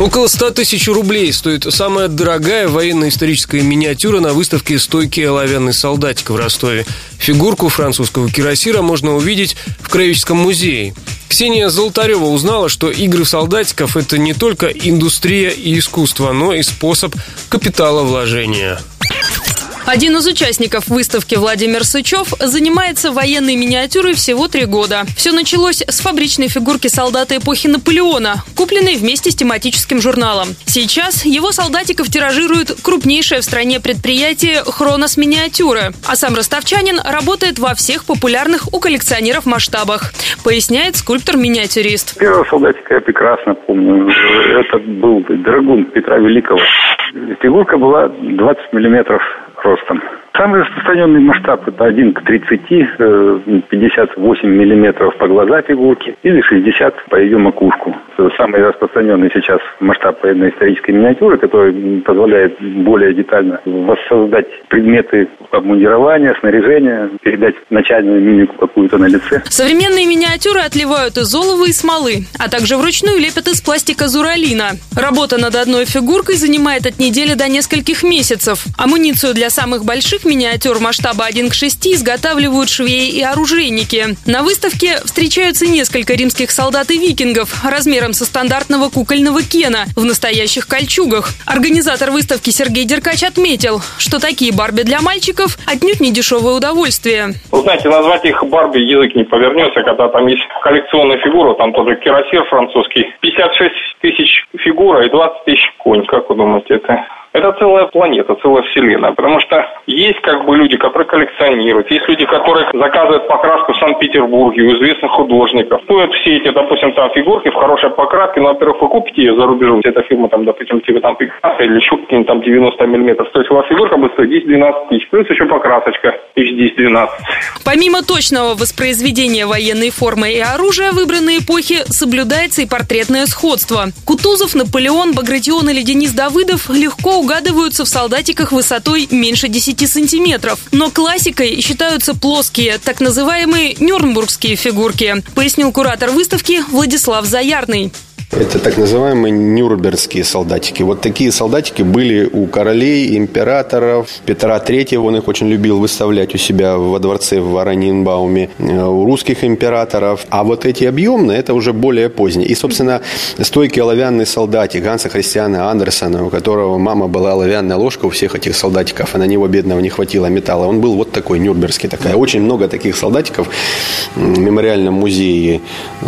Около 100 тысяч рублей стоит самая дорогая военно-историческая миниатюра на выставке «Стойкий оловянный солдатик» в Ростове. Фигурку французского кирасира можно увидеть в Краеведческом музее. Ксения Золотарева узнала, что игры солдатиков – это не только индустрия и искусство, но и способ капитала вложения. Один из участников выставки Владимир Сычев занимается военной миниатюрой всего три года. Все началось с фабричной фигурки солдата эпохи Наполеона, купленной вместе с тематическим журналом. Сейчас его солдатиков тиражирует крупнейшее в стране предприятие «Хронос Миниатюры», а сам ростовчанин работает во всех популярных у коллекционеров масштабах, поясняет скульптор-миниатюрист. Первого солдатика я прекрасно помню. Это был Драгун Петра Великого. Фигурка была 20 миллиметров ростом. Самый распространенный масштаб это 1 к 30, 58 миллиметров по глаза фигурки или 60 по ее макушку. Самый распространенный сейчас масштаб военно-исторической миниатюры, который позволяет более детально воссоздать предметы обмундирования, снаряжения, передать начальную мимику какую-то на лице. Современные миниатюры отливают из олова и смолы, а также вручную лепят из пластика зуралина. Работа над одной фигуркой занимает от недели до нескольких месяцев. Амуницию для самых больших миниатюр масштаба 1 к 6 изготавливают швеи и оружейники. На выставке встречаются несколько римских солдат и викингов размером со стандартного кукольного кена в настоящих кольчугах. Организатор выставки Сергей Деркач отметил, что такие Барби для мальчиков отнюдь не дешевое удовольствие. Вы знаете, назвать их Барби язык не повернется, когда там есть коллекционная фигура, там тоже кирасир французский. 56 тысяч фигура и 20 тысяч конь. Как вы думаете, это это целая планета, целая вселенная. Потому что есть как бы люди, которые коллекционируют, есть люди, которые заказывают покраску в Санкт-Петербурге у известных художников. Стоят все эти, допустим, там фигурки в хорошей покраске, но, во-первых, вы купите ее за рубежом, эта фирма, там, допустим, типа там Пикассо или какие-нибудь там 90 миллиметров. То есть у вас фигурка будет стоить 10-12 тысяч, плюс еще покрасочка тысяч 10-12. Помимо точного воспроизведения военной формы и оружия выбранной эпохи, соблюдается и портретное сходство. Кутузов, Наполеон, Багратион или Денис Давыдов легко угадываются в солдатиках высотой меньше 10 сантиметров. Но классикой считаются плоские, так называемые нюрнбургские фигурки, пояснил куратор выставки Владислав Заярный. Это так называемые нюрнбергские солдатики. Вот такие солдатики были у королей, императоров. Петра III, он их очень любил выставлять у себя во дворце в Аранинбауме. У русских императоров. А вот эти объемные, это уже более поздние. И, собственно, стойкий оловянный солдатик Ганса Христиана Андерсона, у которого мама была оловянная ложка у всех этих солдатиков, а на него, бедного, не хватило металла. Он был вот такой, нюрнбергский такая. Очень много таких солдатиков в мемориальном музее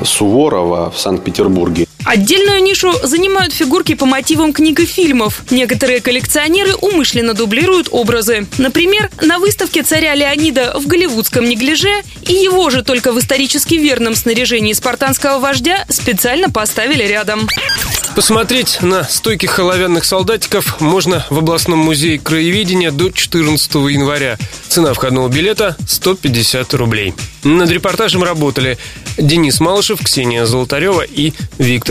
Суворова в Санкт-Петербурге. Отдельную нишу занимают фигурки по мотивам книг и фильмов. Некоторые коллекционеры умышленно дублируют образы. Например, на выставке царя Леонида в голливудском неглиже и его же только в исторически верном снаряжении спартанского вождя специально поставили рядом. Посмотреть на стойких оловянных солдатиков можно в областном музее краеведения до 14 января. Цена входного билета 150 рублей. Над репортажем работали Денис Малышев, Ксения Золотарева и